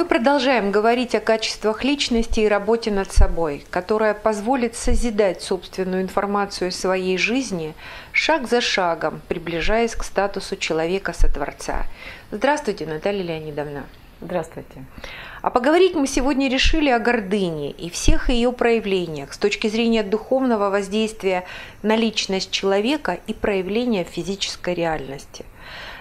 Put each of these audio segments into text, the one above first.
Мы продолжаем говорить о качествах личности и работе над собой, которая позволит созидать собственную информацию о своей жизни шаг за шагом, приближаясь к статусу человека-сотворца. Здравствуйте, Наталья Леонидовна. Здравствуйте. А поговорить мы сегодня решили о гордыне и всех ее проявлениях с точки зрения духовного воздействия на личность человека и проявления физической реальности –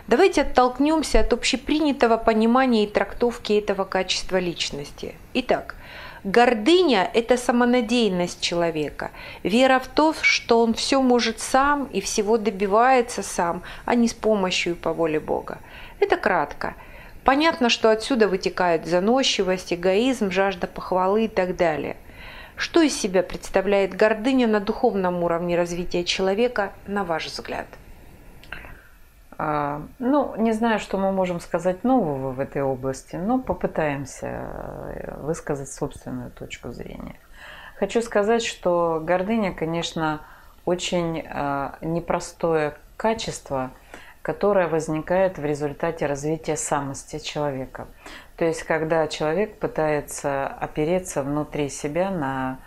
Давайте оттолкнемся от общепринятого понимания и трактовки этого качества личности. Итак, гордыня – это самонадеянность человека, вера в то, что он все может сам и всего добивается сам, а не с помощью и по воле Бога. Это кратко. Понятно, что отсюда вытекает заносчивость, эгоизм, жажда похвалы и так далее. Что из себя представляет гордыня на духовном уровне развития человека, на ваш взгляд? А, ну, не знаю, что мы можем сказать нового в этой области, но попытаемся э, высказать собственную точку зрения. Хочу сказать, что гордыня, конечно, очень э, непростое качество, которое возникает в результате развития самости человека. То есть, когда человек пытается опереться внутри себя на,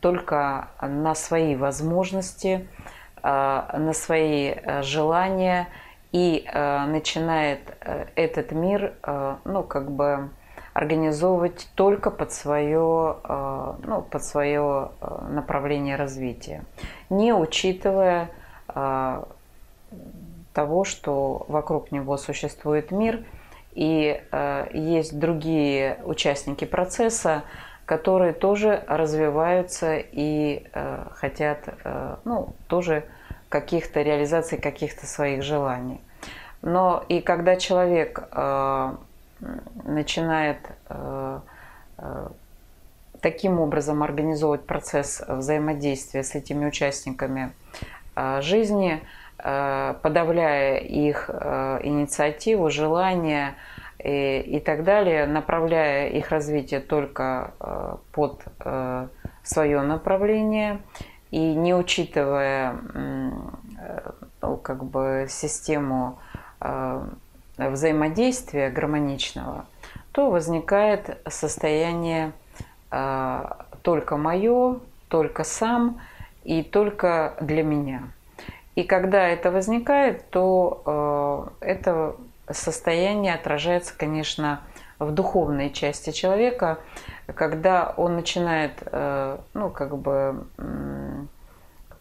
только на свои возможности, э, на свои желания – и э, начинает э, этот мир, э, ну, как бы организовывать только под свое, э, ну, под свое э, направление развития, не учитывая э, того, что вокруг него существует мир и есть другие участники процесса, которые тоже развиваются и хотят, ну, тоже каких-то реализации каких-то своих желаний. Но и когда человек э, начинает э, э, таким образом организовывать процесс взаимодействия с этими участниками э, жизни, э, подавляя их э, инициативу, желания и, и так далее, направляя их развитие только э, под э, свое направление и не учитывая ну, как бы систему э, взаимодействия гармоничного, то возникает состояние э, только мое, только сам и только для меня. И когда это возникает, то э, это состояние отражается, конечно, в духовной части человека, когда он начинает, э, ну, как бы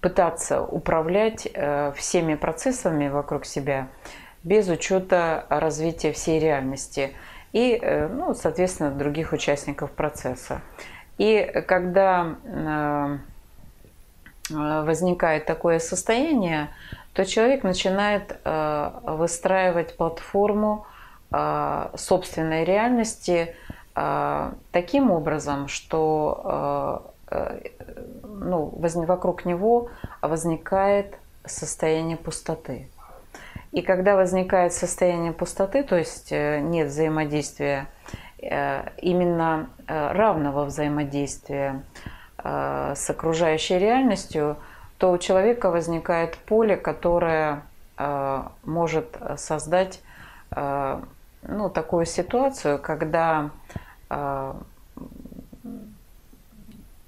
пытаться управлять э, всеми процессами вокруг себя без учета развития всей реальности и, э, ну, соответственно, других участников процесса. И когда возникает такое состояние, то человек начинает выстраивать платформу собственной реальности – таким образом, что ну, вокруг него возникает состояние пустоты. И когда возникает состояние пустоты, то есть э, нет взаимодействия, э, именно э, равного взаимодействия с окружающей реальностью, то у человека возникает поле, которое может создать ну, такую ситуацию, когда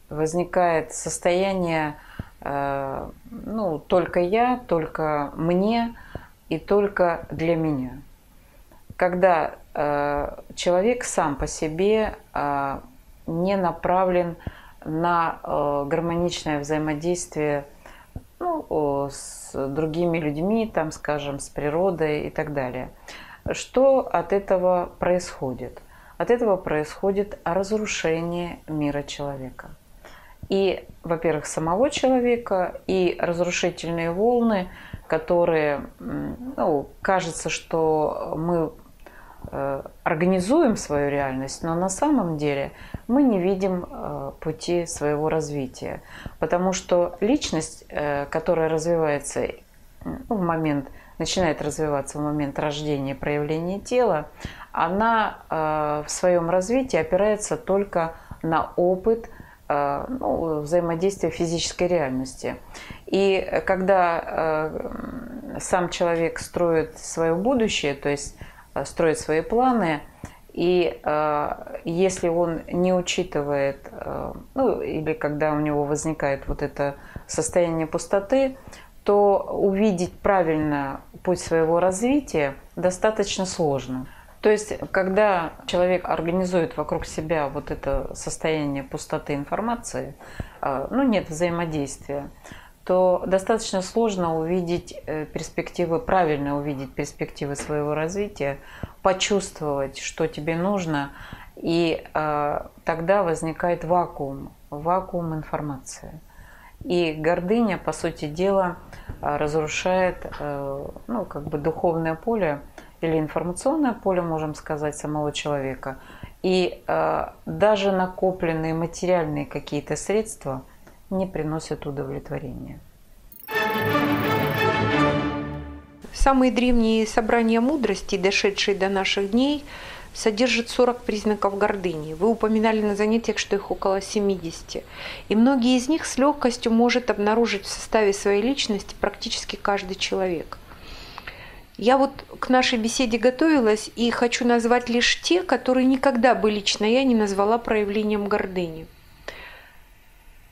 возникает состояние, ну, только я, только мне и только для меня. Когда а, человек сам по себе не направлен на гармоничное взаимодействие ну, с другими людьми, там, скажем, с природой и так далее. Что от этого происходит? От этого происходит разрушение мира человека. И, во-первых, самого человека, и разрушительные волны, которые, ну, кажется, что мы э, организуем свою реальность, но на самом деле мы не видим э, пути своего развития. Потому что личность, э, которая развивается ну, в момент, начинает развиваться в момент рождения, проявления тела, она в своем развитии опирается только на опыт ну, взаимодействия физической реальности. И когда э, сам человек строит свое будущее, то есть строит свои планы, И э, если он не учитывает, э, ну или когда у него возникает вот это состояние пустоты, то увидеть правильно путь своего развития достаточно сложно. То есть, когда человек организует вокруг себя вот это состояние пустоты информации, э, ну нет взаимодействия, то достаточно сложно увидеть э, перспективы, правильно увидеть перспективы своего развития, почувствовать, что тебе нужно, и э, тогда возникает вакуум, вакуум информации. И гордыня, по сути дела, разрушает ну, как бы духовное поле или информационное поле, можем сказать, самого человека. И э, даже накопленные материальные какие-то средства – не приносят удовлетворения. Самые древние собрания мудрости, дошедшие до наших дней, содержат 40 признаков гордыни. Вы упоминали на занятиях, что их около 70. И многие из них с легкостью может обнаружить в составе своей личности практически каждый человек. Я вот к нашей беседе готовилась и хочу назвать лишь те, которые никогда бы лично я не назвала проявлением гордыни –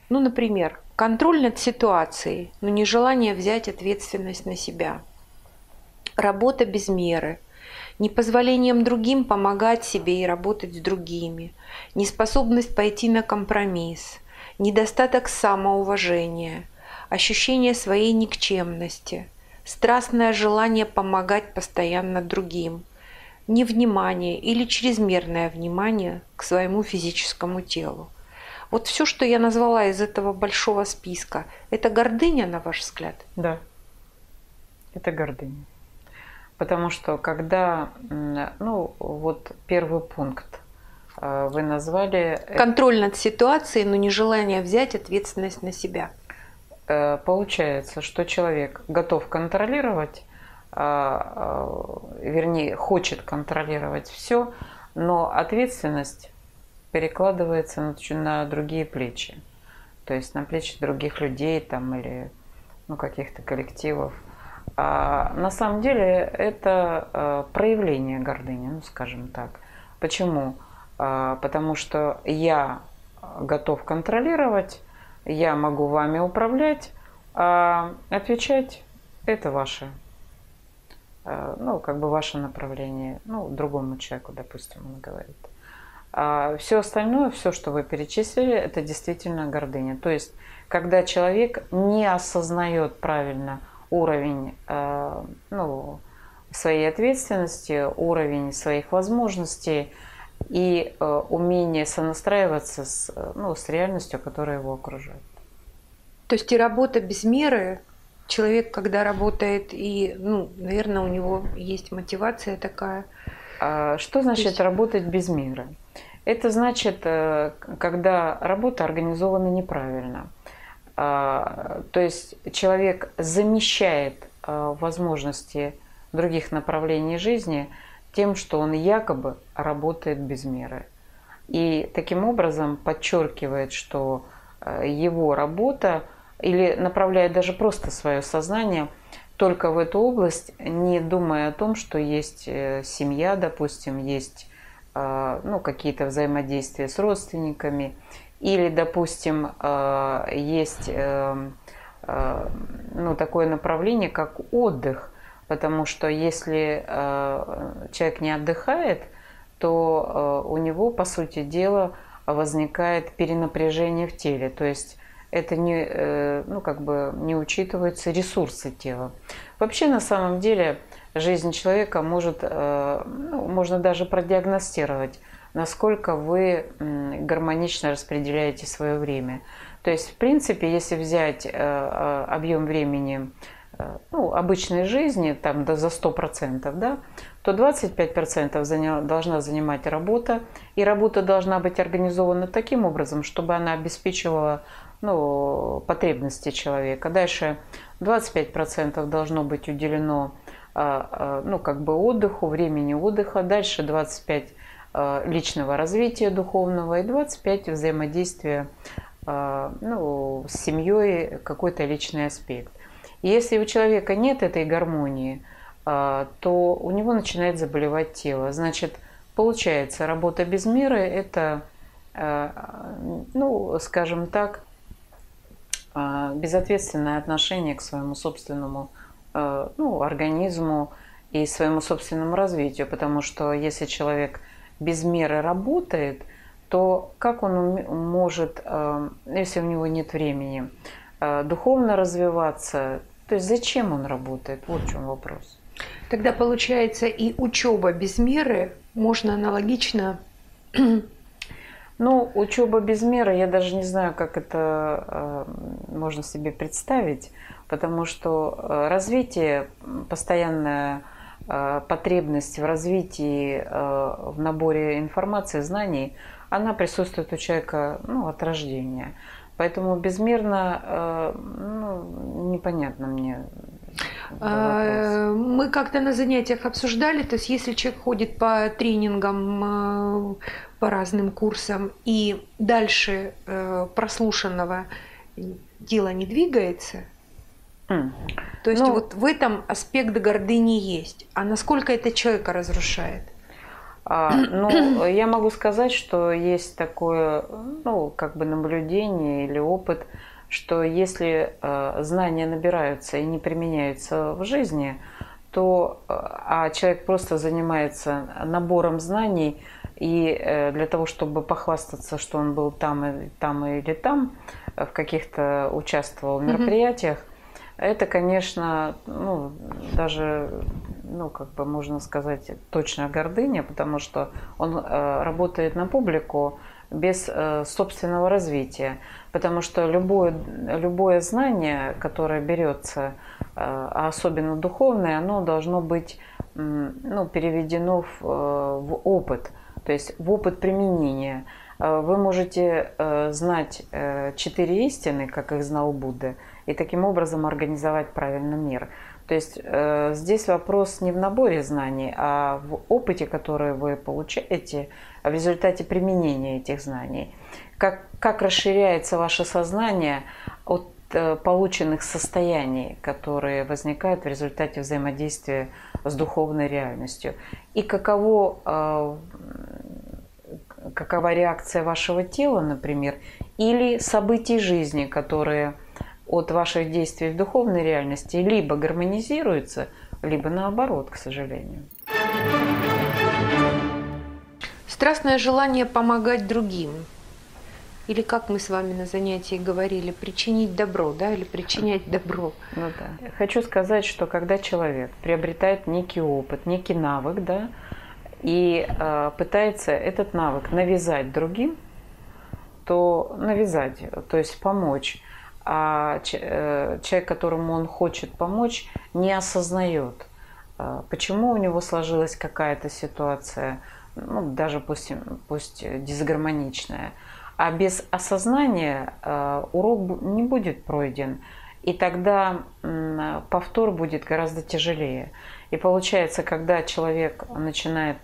ну, например, контроль над ситуацией, но нежелание взять ответственность на себя. Работа без меры, непозволением другим помогать себе и работать с другими, неспособность пойти на компромисс, недостаток самоуважения, ощущение своей никчемности, страстное желание помогать постоянно другим, невнимание или чрезмерное внимание к своему физическому телу. Вот все, что я назвала из этого большого списка, это гордыня, на ваш взгляд? Да, это гордыня. Потому что когда, ну вот первый пункт, э, вы назвали... Контроль над ситуацией, но нежелание взять ответственность на себя. Э, получается, что человек готов контролировать, а, э, вернее, хочет контролировать все, но ответственность перекладывается на, другие плечи. То есть на плечи других людей там или ну, каких-то коллективов. А на самом деле это э, проявление гордыни, ну скажем так. Почему? А, потому что я готов контролировать, я могу вами управлять, а отвечать это ваше, э, ну как бы ваше направление, ну другому человеку, допустим, он говорит. А все остальное, все, что вы перечислили, это действительно гордыня. То есть, когда человек не осознает правильно уровень э, ну, своей ответственности, уровень своих возможностей и э, умение сонастраиваться с, ну, с реальностью, которая его окружает. То есть и работа без меры, человек, когда работает, и, ну, наверное, у него есть мотивация такая. А что значит есть... работать без меры? Это значит, э, когда работа организована неправильно. А, то есть человек замещает э, возможности других направлений жизни тем, что он якобы работает без меры. И таким образом подчеркивает, что э, его работа или направляет даже просто свое сознание только в эту область, не думая о том, что есть семья, допустим, есть а, ну, какие-то взаимодействия с родственниками, или, допустим, есть эм, ну, такое направление, как отдых, потому что если человек не отдыхает, то у него, по сути дела, возникает перенапряжение в теле, то есть это не, э, ну, как бы не учитываются ресурсы тела. Вообще, на самом деле, жизнь человека может, э, ну, можно даже продиагностировать, насколько вы гармонично распределяете свое время. То есть, в принципе, если взять э, э, объем времени ну, обычной жизни, там до за 100%, да, то 25% заня, должна занимать работа, и работа должна быть организована таким образом, чтобы она обеспечивала ну, потребности человека. Дальше 25% должно быть уделено а, а, ну, как бы отдыху, времени отдыха. Дальше 25 а, личного развития духовного и 25 взаимодействия ну, с семьей, какой-то личный аспект. Если у человека нет этой гармонии, то у него начинает заболевать тело. Значит, получается, работа без меры – это, э, ну, скажем так, э, безответственное отношение к своему собственному ну, организму и своему собственному развитию, потому что если человек без меры работает, то как он может, если у него нет времени, духовно развиваться, то есть зачем он работает? Вот в чем вопрос. Тогда получается и учеба без меры можно аналогично. Ну, учеба без меры, я даже не знаю, как это э, можно себе представить, потому что э, развитие, постоянная э, потребность в развитии, в наборе информации, знаний, она присутствует у человека ну, от рождения. Поэтому безмерно ну, непонятно мне а, мы как-то на занятиях обсуждали, то есть если человек ходит по тренингам, а, по разным курсам и дальше э, прослушанного дело не двигается, mm. то есть ну, вот в этом аспект гордыни есть. А насколько это человека разрушает? А, ну, я могу сказать, что есть такое, ну, как бы наблюдение или опыт – что если э, знания набираются и не применяются в жизни, то э, а человек просто занимается набором знаний, и э, для того, чтобы похвастаться, что он был там, и, там или там, в каких-то участвовал в мероприятиях, mm-hmm. это, конечно, ну, даже, ну, как бы можно сказать, точно гордыня, потому что он работает на публику без собственного развития потому что любое, любое знание, которое берется, э, а особенно духовное, оно должно быть ну, переведено в, э, в опыт, то есть в опыт применения. Э, вы можете знать четыре истины, как их знал Будда, и таким образом организовать правильно мир. То есть здесь вопрос не в наборе знаний, а в опыте, который вы получаете в результате применения этих знаний как, как расширяется ваше сознание от э, полученных состояний, которые возникают в результате взаимодействия с духовной реальностью. И каково, э, какова реакция вашего тела, например, или событий жизни, которые от ваших действий в духовной реальности либо гармонизируются, либо наоборот, к сожалению. Страстное желание помогать другим – или как мы с вами на занятии говорили, причинить добро, да, или причинять добро. Ну да. Хочу сказать, что когда человек приобретает некий опыт, некий навык, да, и э, пытается этот навык навязать другим, то навязать, то есть помочь, а э, человек, которому он хочет помочь, не осознает, э, почему у него сложилась какая-то ситуация, ну, даже пусть, пусть дисгармоничная – а без осознания э, урок не будет пройден, и тогда повтор будет гораздо тяжелее. И получается, когда человек начинает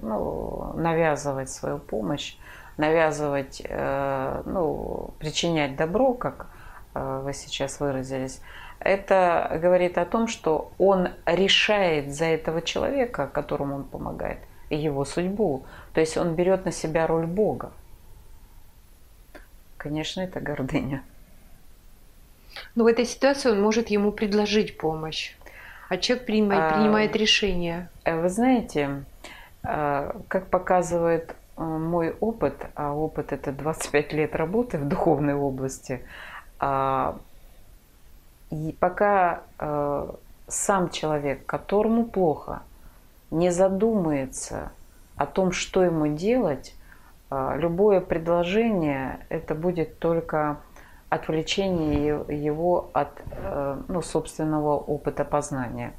ну, навязывать свою помощь, навязывать, ну, причинять добро, как вы сейчас выразились, это говорит о том, что он решает за этого человека, которому он помогает, его судьбу. То есть он берет на себя роль Бога. Конечно, это гордыня. Но в этой ситуации он может ему предложить помощь, а человек принимает, а, принимает решение. Э, вы знаете, э, как показывает э, мой опыт, а опыт это 25 лет работы в духовной области, а, и пока сам человек, которому плохо, не задумается о том, что ему делать, а, любое предложение это будет только отвлечение его от э, ну, собственного опыта познания.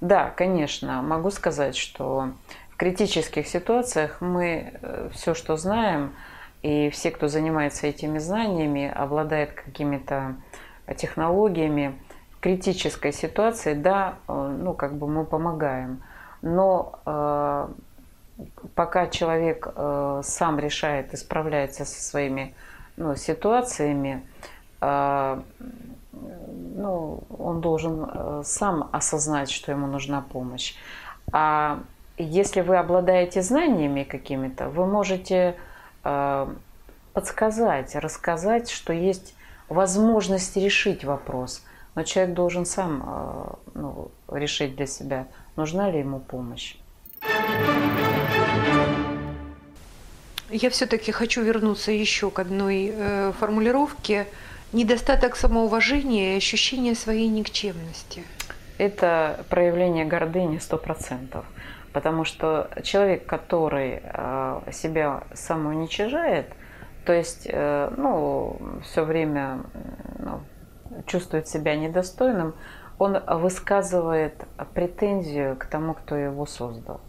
Да, конечно, могу сказать, что в критических ситуациях мы э, все, что знаем, и все, кто занимается этими знаниями, обладает какими-то технологиями, в критической ситуации, да, э, ну, как бы мы помогаем. Но пока человек э, сам решает и справляется со своими ну, ситуациями, э, ну, он должен э, сам осознать, что ему нужна помощь. А если вы обладаете знаниями какими-то, вы можете э, подсказать, рассказать, что есть возможность решить вопрос. Но человек должен сам э, ну, решить для себя, нужна ли ему помощь. Я все-таки хочу вернуться еще к одной э, формулировке. Недостаток самоуважения и ощущение своей никчемности. Это проявление гордыни сто процентов. Потому что человек, который э, себя самоуничижает, то есть, э, ну, все время ну, чувствует себя недостойным, он высказывает претензию к тому, кто его создал.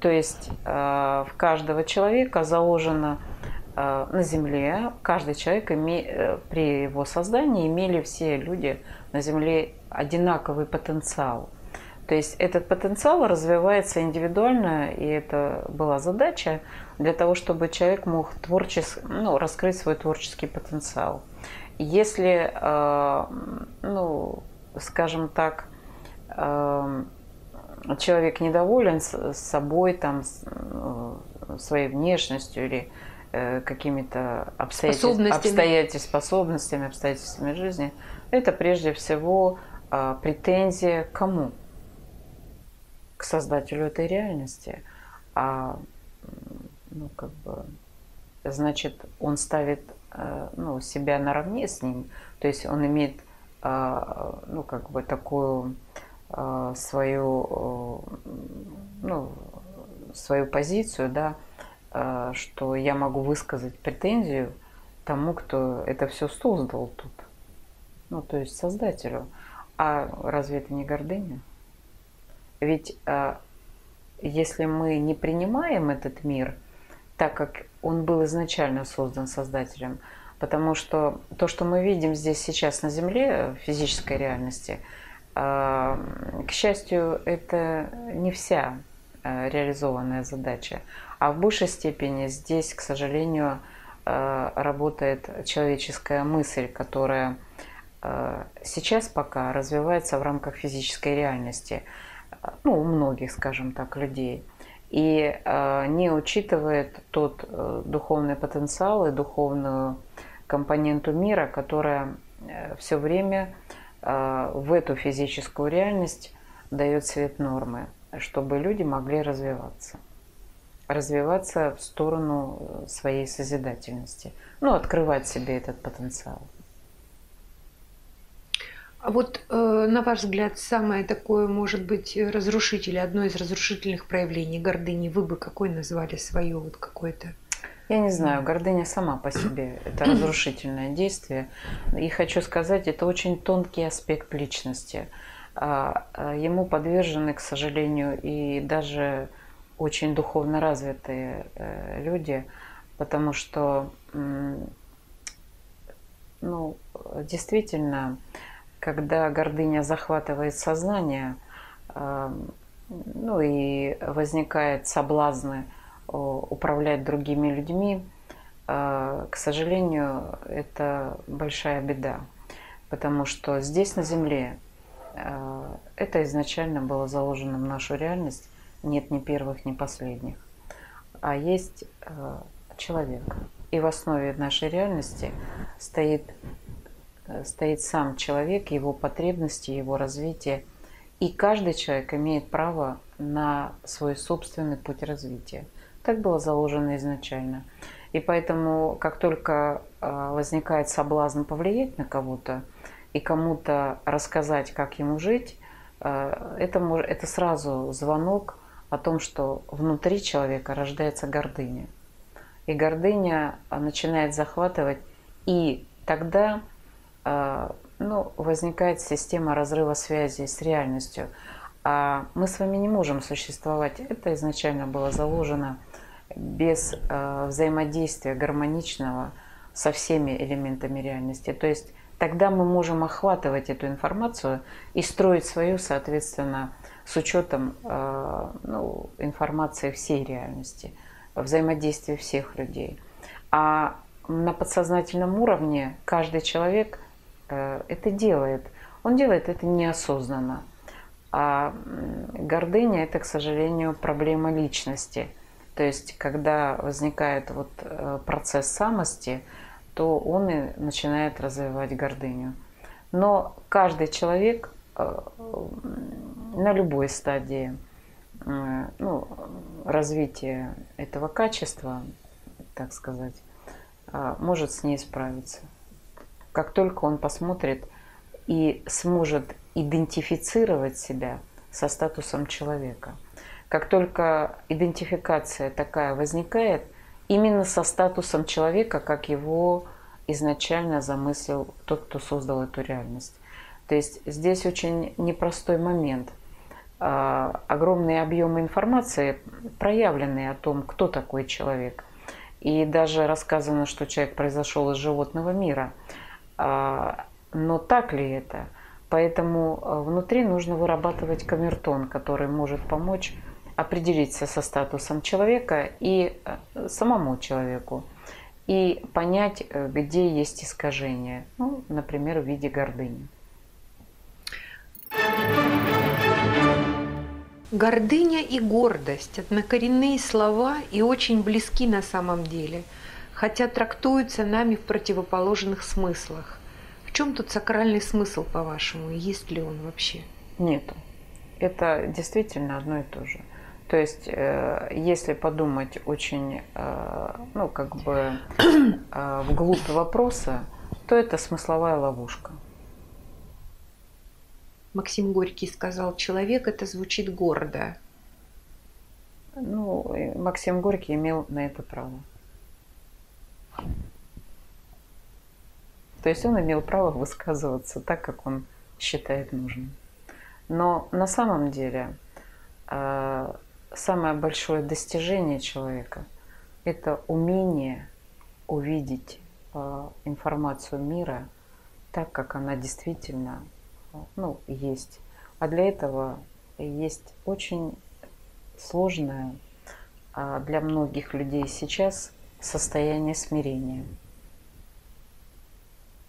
То есть э, в каждого человека заложено на Земле, каждый человек при его создании имели все люди на Земле одинаковый потенциал. То есть этот потенциал развивается индивидуально, и это была задача для того, чтобы человек мог творчес... ну, раскрыть свой творческий потенциал. Если, ну, скажем так, человек недоволен с собой, там, э, своей внешностью или э, какими-то обстоятельствами, обстоятельствами, способностями, обстоятельствами жизни, это прежде всего претензия к кому? К создателю этой реальности. А ну, как бы, значит, он ставит э, ну, себя наравне с ним, то есть он имеет а, ну, как бы такую Э, свою, э, ну, свою позицию, да, э, что я могу высказать претензию тому, кто это все создал тут. Ну, то есть создателю. А разве это не гордыня? Ведь если мы не принимаем этот мир, так как он был изначально создан Создателем, потому что то, что мы видим здесь сейчас на Земле, в физической реальности – а, к счастью, это не вся а, реализованная задача. А в большей степени здесь, к сожалению, работает человеческая мысль, которая сейчас пока развивается в рамках физической реальности, ну, у многих, скажем так, людей, и не учитывает тот э, духовный потенциал и духовную компоненту мира, которая э, все время в эту физическую реальность дает свет нормы, чтобы люди могли развиваться. Развиваться в сторону э, своей созидательности. Ну, открывать себе этот потенциал. А вот, э, на ваш взгляд, самое такое, может быть, разрушитель, одно из разрушительных проявлений гордыни, вы бы какой назвали свое вот какое-то я не знаю, гордыня сама по себе – это разрушительное действие. И хочу сказать, это очень тонкий аспект личности. А, а, ему подвержены, к сожалению, и даже очень духовно развитые э, люди, потому что, ну, действительно, когда гордыня захватывает сознание, ну и возникает соблазны – Э, управлять другими людьми, э, к сожалению, это большая беда, потому что здесь на Земле э, это изначально было заложено в нашу реальность, нет ни первых, ни последних, а есть человек. И в основе нашей реальности стоит, стоит сам человек, его потребности, его развитие. И каждый человек имеет право на свой собственный путь развития. Так было заложено изначально. И поэтому, как только а, возникает соблазн повлиять на кого-то и кому-то рассказать, как ему жить, а, это, это сразу звонок о том, что внутри человека рождается гордыня. И гордыня начинает захватывать, и тогда ну, возникает система разрыва связи с реальностью. А мы с вами не можем существовать. Это изначально было заложено без э, взаимодействия гармоничного со всеми элементами реальности. То есть тогда мы можем охватывать эту информацию и строить свою, соответственно, с учетом э, ну, информации всей реальности, взаимодействия всех людей. А на подсознательном уровне каждый человек это делает. Он делает это неосознанно. А гордыня – это, к сожалению, проблема личности. То есть, когда возникает вот э, процесс самости, то он и начинает развивать гордыню. Но каждый человек э, на любой стадии э, ну, развития этого качества, так сказать, может с ней справиться. Как только он посмотрит и сможет идентифицировать себя со статусом человека. Как только идентификация такая возникает, именно со статусом человека, как его изначально замыслил тот, кто создал эту реальность. То есть здесь очень непростой момент. А, огромные объемы информации проявлены о том, кто такой человек. И даже рассказано, что человек произошел из животного мира. А, но так ли это? Поэтому э, внутри нужно вырабатывать камертон, который может помочь определиться со статусом человека и э, самому человеку. И понять, э, где есть искажение. Ну, например, в виде гордыни. Гордыня и гордость – однокоренные слова и очень близки на самом деле, хотя трактуются нами в противоположных смыслах. В чем тут сакральный смысл, по-вашему? Есть ли он вообще? Нету. Это действительно одно и то же. То есть, э, если подумать очень, э, ну, как бы э, вглубь вопроса, то это смысловая ловушка. Максим Горький сказал, человек это звучит гордо. Ну, Максим Горький имел на это право. То есть он имел право высказываться так, как он считает нужным. Но на самом деле э, самое большое достижение человека – это умение увидеть э, информацию мира так, как она действительно ну, есть. А для этого есть очень сложное э, для многих людей сейчас состояние смирения –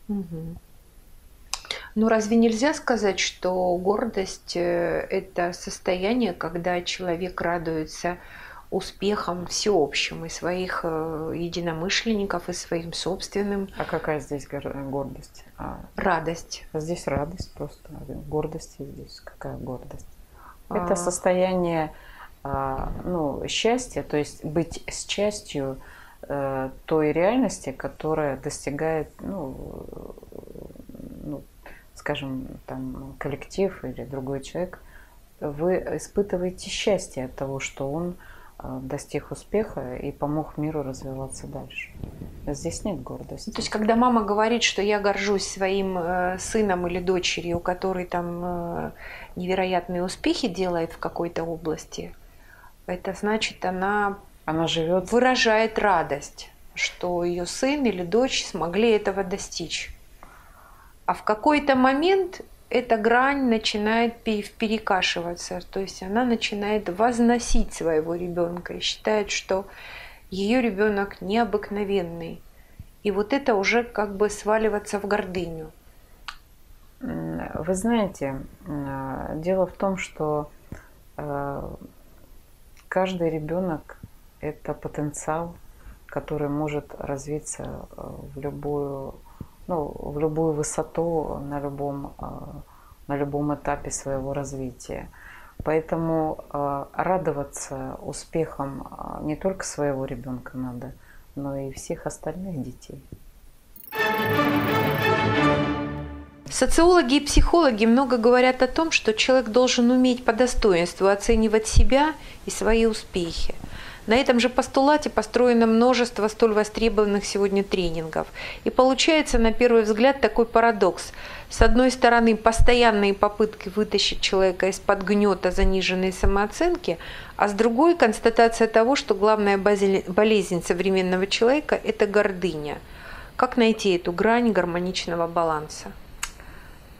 Угу. Ну разве нельзя сказать, что гордость э, – это состояние, когда человек радуется успехам всеобщим и своих э, единомышленников, и своим собственным. А какая здесь гордость? А, радость. Здесь радость просто. Гордость здесь какая гордость? А... Это состояние а, ну, счастья, то есть быть с частью – той реальности, которая достигает, ну, ну, скажем, там коллектив или другой человек, вы испытываете счастье от того, что он э, достиг успеха и помог миру развиваться дальше. Здесь нет гордости. То есть, когда мама говорит, что я горжусь своим э, сыном или дочерью, который там невероятные успехи делает в какой-то области, это значит, она она живет... Выражает радость, что ее сын или дочь смогли этого достичь. А в какой-то момент эта грань начинает перекашиваться, то есть она начинает возносить своего ребенка и считает, что ее ребенок необыкновенный. И вот это уже как бы сваливаться в гордыню. Вы знаете, дело в том, что э, каждый ребенок это потенциал, который может развиться э, в любую, ну, в любую высоту на любом, э, на любом этапе своего развития. Поэтому э, радоваться успехам не только своего ребенка надо, но и всех остальных детей. Социологи и психологи много говорят о том, что человек должен уметь по достоинству оценивать себя и свои успехи. На этом же постулате построено множество столь востребованных сегодня тренингов. И получается, на первый взгляд, такой парадокс. С одной стороны, постоянные попытки вытащить человека из-под гнета заниженной самооценки, а с другой – констатация того, что главная болезнь современного человека – это гордыня. Как найти эту грань гармоничного баланса?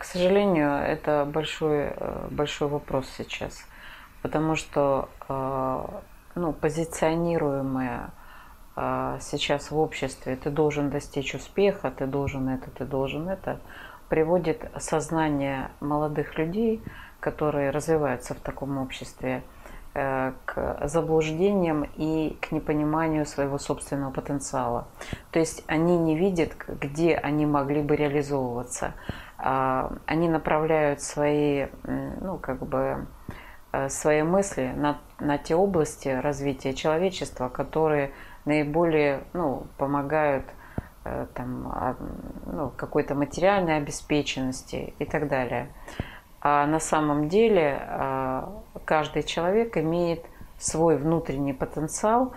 К сожалению, это большой, э, большой вопрос сейчас, потому что э, ну, позиционируемое а, сейчас в обществе, ты должен достичь успеха, ты должен это, ты должен это, приводит сознание молодых людей, которые развиваются в таком обществе, Э, к заблуждениям и к непониманию своего собственного потенциала. То есть они не видят, где они могли бы реализовываться. А, они направляют свои, ну, как бы, э, свои мысли на, на те области развития человечества, которые наиболее ну, помогают э, там, а, ну, какой-то материальной обеспеченности и так далее. А на самом деле а, каждый человек имеет свой внутренний потенциал,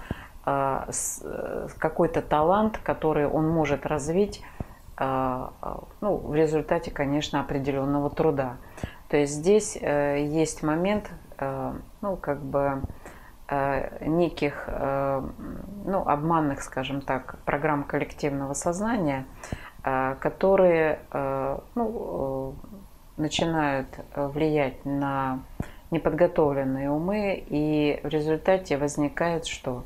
а, какой-то талант, который он может развить ну, в результате, конечно, определенного труда. То есть здесь э, есть момент, э, ну, как бы э, неких, ну, обманных, скажем так, программ коллективного сознания, которые, ну, начинают влиять на неподготовленные умы, и в результате возникает что?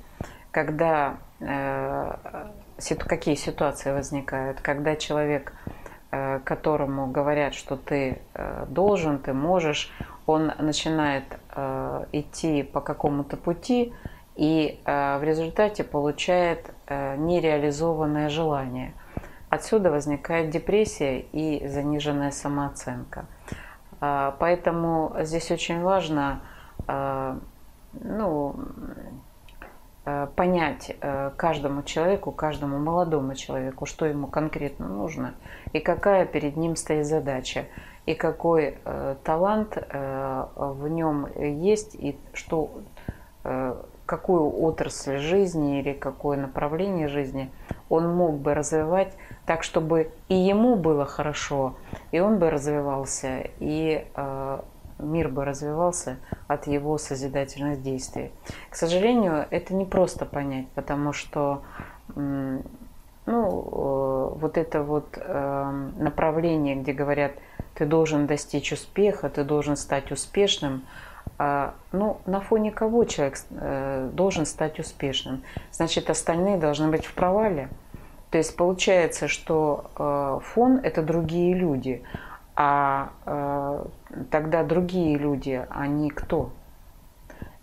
Когда какие ситуации возникают, когда человек, э, которому говорят, что ты должен, ты можешь, он начинает идти по какому-то пути и в результате получает нереализованное желание. Отсюда возникает депрессия и заниженная самооценка. Поэтому здесь очень важно ну, понять каждому человеку, каждому молодому человеку, что ему конкретно нужно и какая перед ним стоит задача, и какой талант в нем есть, и что, какую отрасль жизни или какое направление жизни он мог бы развивать так, чтобы и ему было хорошо, и он бы развивался, и э, мир бы развивался от его созидательных действий. К сожалению, это не просто понять, потому что ну, э, вот это вот э, направление, где говорят, ты должен достичь успеха, ты должен стать успешным, э, ну, на фоне кого человек э, должен стать успешным? Значит, остальные должны быть в провале. То есть получается, что фон – это другие люди, а э, тогда другие люди, они кто?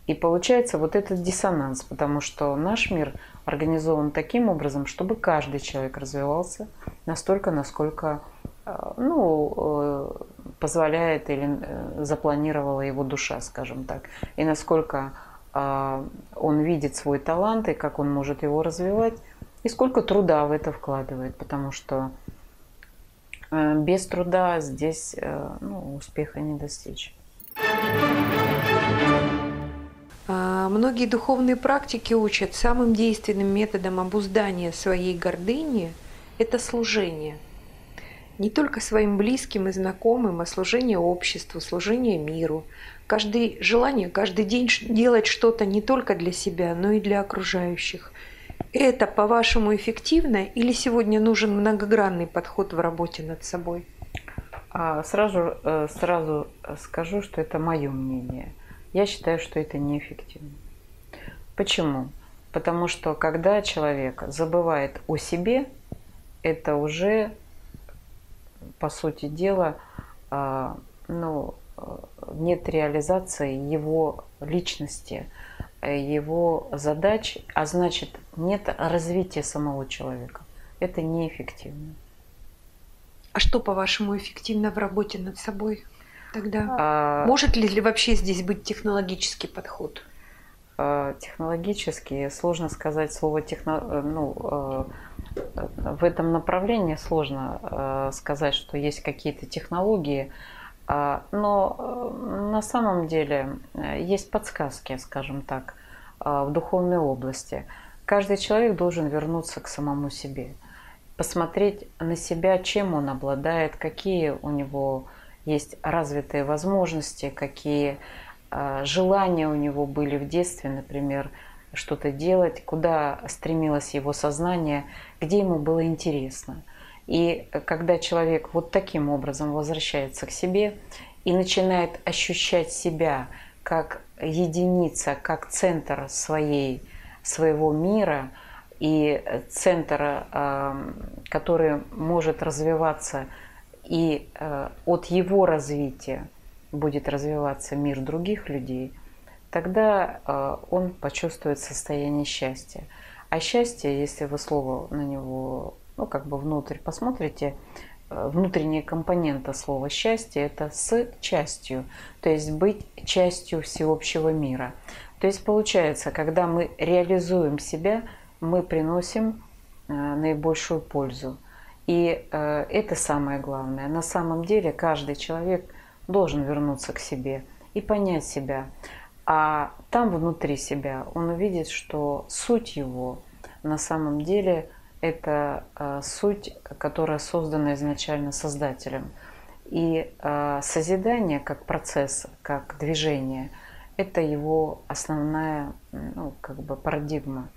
И получается вот этот диссонанс, потому что наш мир организован таким образом, чтобы каждый человек развивался настолько, насколько э, ну, позволяет или запланировала его душа, скажем так, и насколько он видит свой талант и как он может его развивать, и сколько труда в это вкладывает, потому что э, без труда здесь э, ну, успеха не достичь. А, многие духовные практики учат самым действенным методом обуздания своей гордыни – это служение. Не только своим близким и знакомым, а служение обществу, служение миру. Каждое желание каждый день делать что-то не только для себя, но и для окружающих – это, по-вашему, эффективно или сегодня нужен многогранный подход в работе над собой? А, сразу, э, сразу скажу, что это мое мнение. Я считаю, что это неэффективно. Почему? Потому что когда человек забывает о себе, это уже, по сути дела, а, ну, э, нет реализации его личности – его задач, а значит нет развития самого человека. Это неэффективно. А что, по-вашему, эффективно в работе над собой тогда? А... Может ли вообще здесь быть технологический подход? А, технологически сложно сказать слово техно... Э, ну, э, в этом направлении сложно сказать, что есть какие-то технологии, но э, на самом деле э, есть подсказки, скажем так, э, в духовной области. Каждый человек должен вернуться к самому себе, посмотреть на себя, чем он обладает, какие у него есть развитые возможности, какие желания у него были в детстве, например, что-то делать, куда стремилось его сознание, где ему было интересно – и когда человек вот таким образом возвращается к себе и начинает ощущать себя как единица, как центр своей, своего мира и центр, который может развиваться и э, от его развития будет развиваться мир других людей, тогда э, он почувствует состояние счастья. А счастье, если вы слово на него, ну, как бы внутрь посмотрите, э, внутренняя компонента слова счастье – это с частью, то есть быть частью всеобщего мира. То есть получается, когда мы реализуем себя, мы приносим э, наибольшую пользу. И э, это самое главное. На самом деле каждый человек должен вернуться к себе и понять себя. А там внутри себя он увидит, что суть его на самом деле это э, суть, которая создана изначально Создателем. И э, созидание как процесс, как движение, это его основная ну, как бы парадигма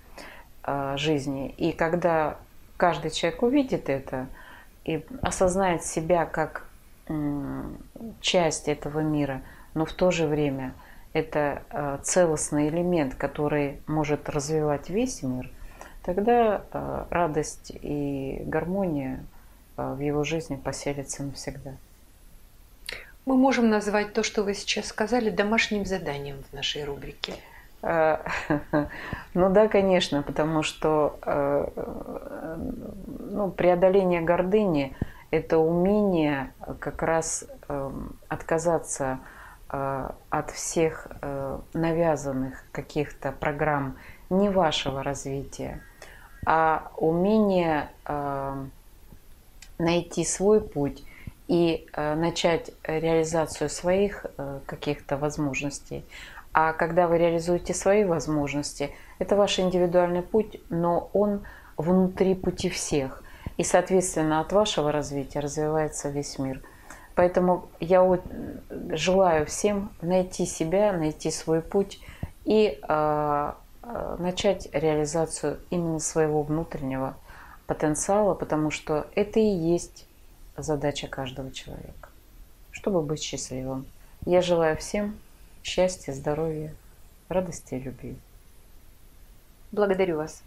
жизни. И когда каждый человек увидит это и осознает себя как часть этого мира, но в то же время это э, целостный элемент, который может развивать весь мир, тогда э, радость и гармония э, в его жизни поселятся навсегда. Мы можем назвать то, что вы сейчас сказали, домашним заданием в нашей рубрике. Э, ну да, конечно, потому что ну, преодоление гордыни – это умение как раз эм, отказаться от всех навязанных каких-то программ не вашего развития, а умение найти свой путь и начать реализацию своих каких-то возможностей, а когда вы реализуете свои возможности, это ваш индивидуальный путь, но он внутри пути всех. И, соответственно, от вашего развития развивается весь мир. Поэтому я желаю всем найти себя, найти свой путь и э, начать реализацию именно своего внутреннего потенциала, потому что это и есть задача каждого человека, чтобы быть счастливым. Я желаю всем счастья, здоровья, радости и любви. Благодарю вас.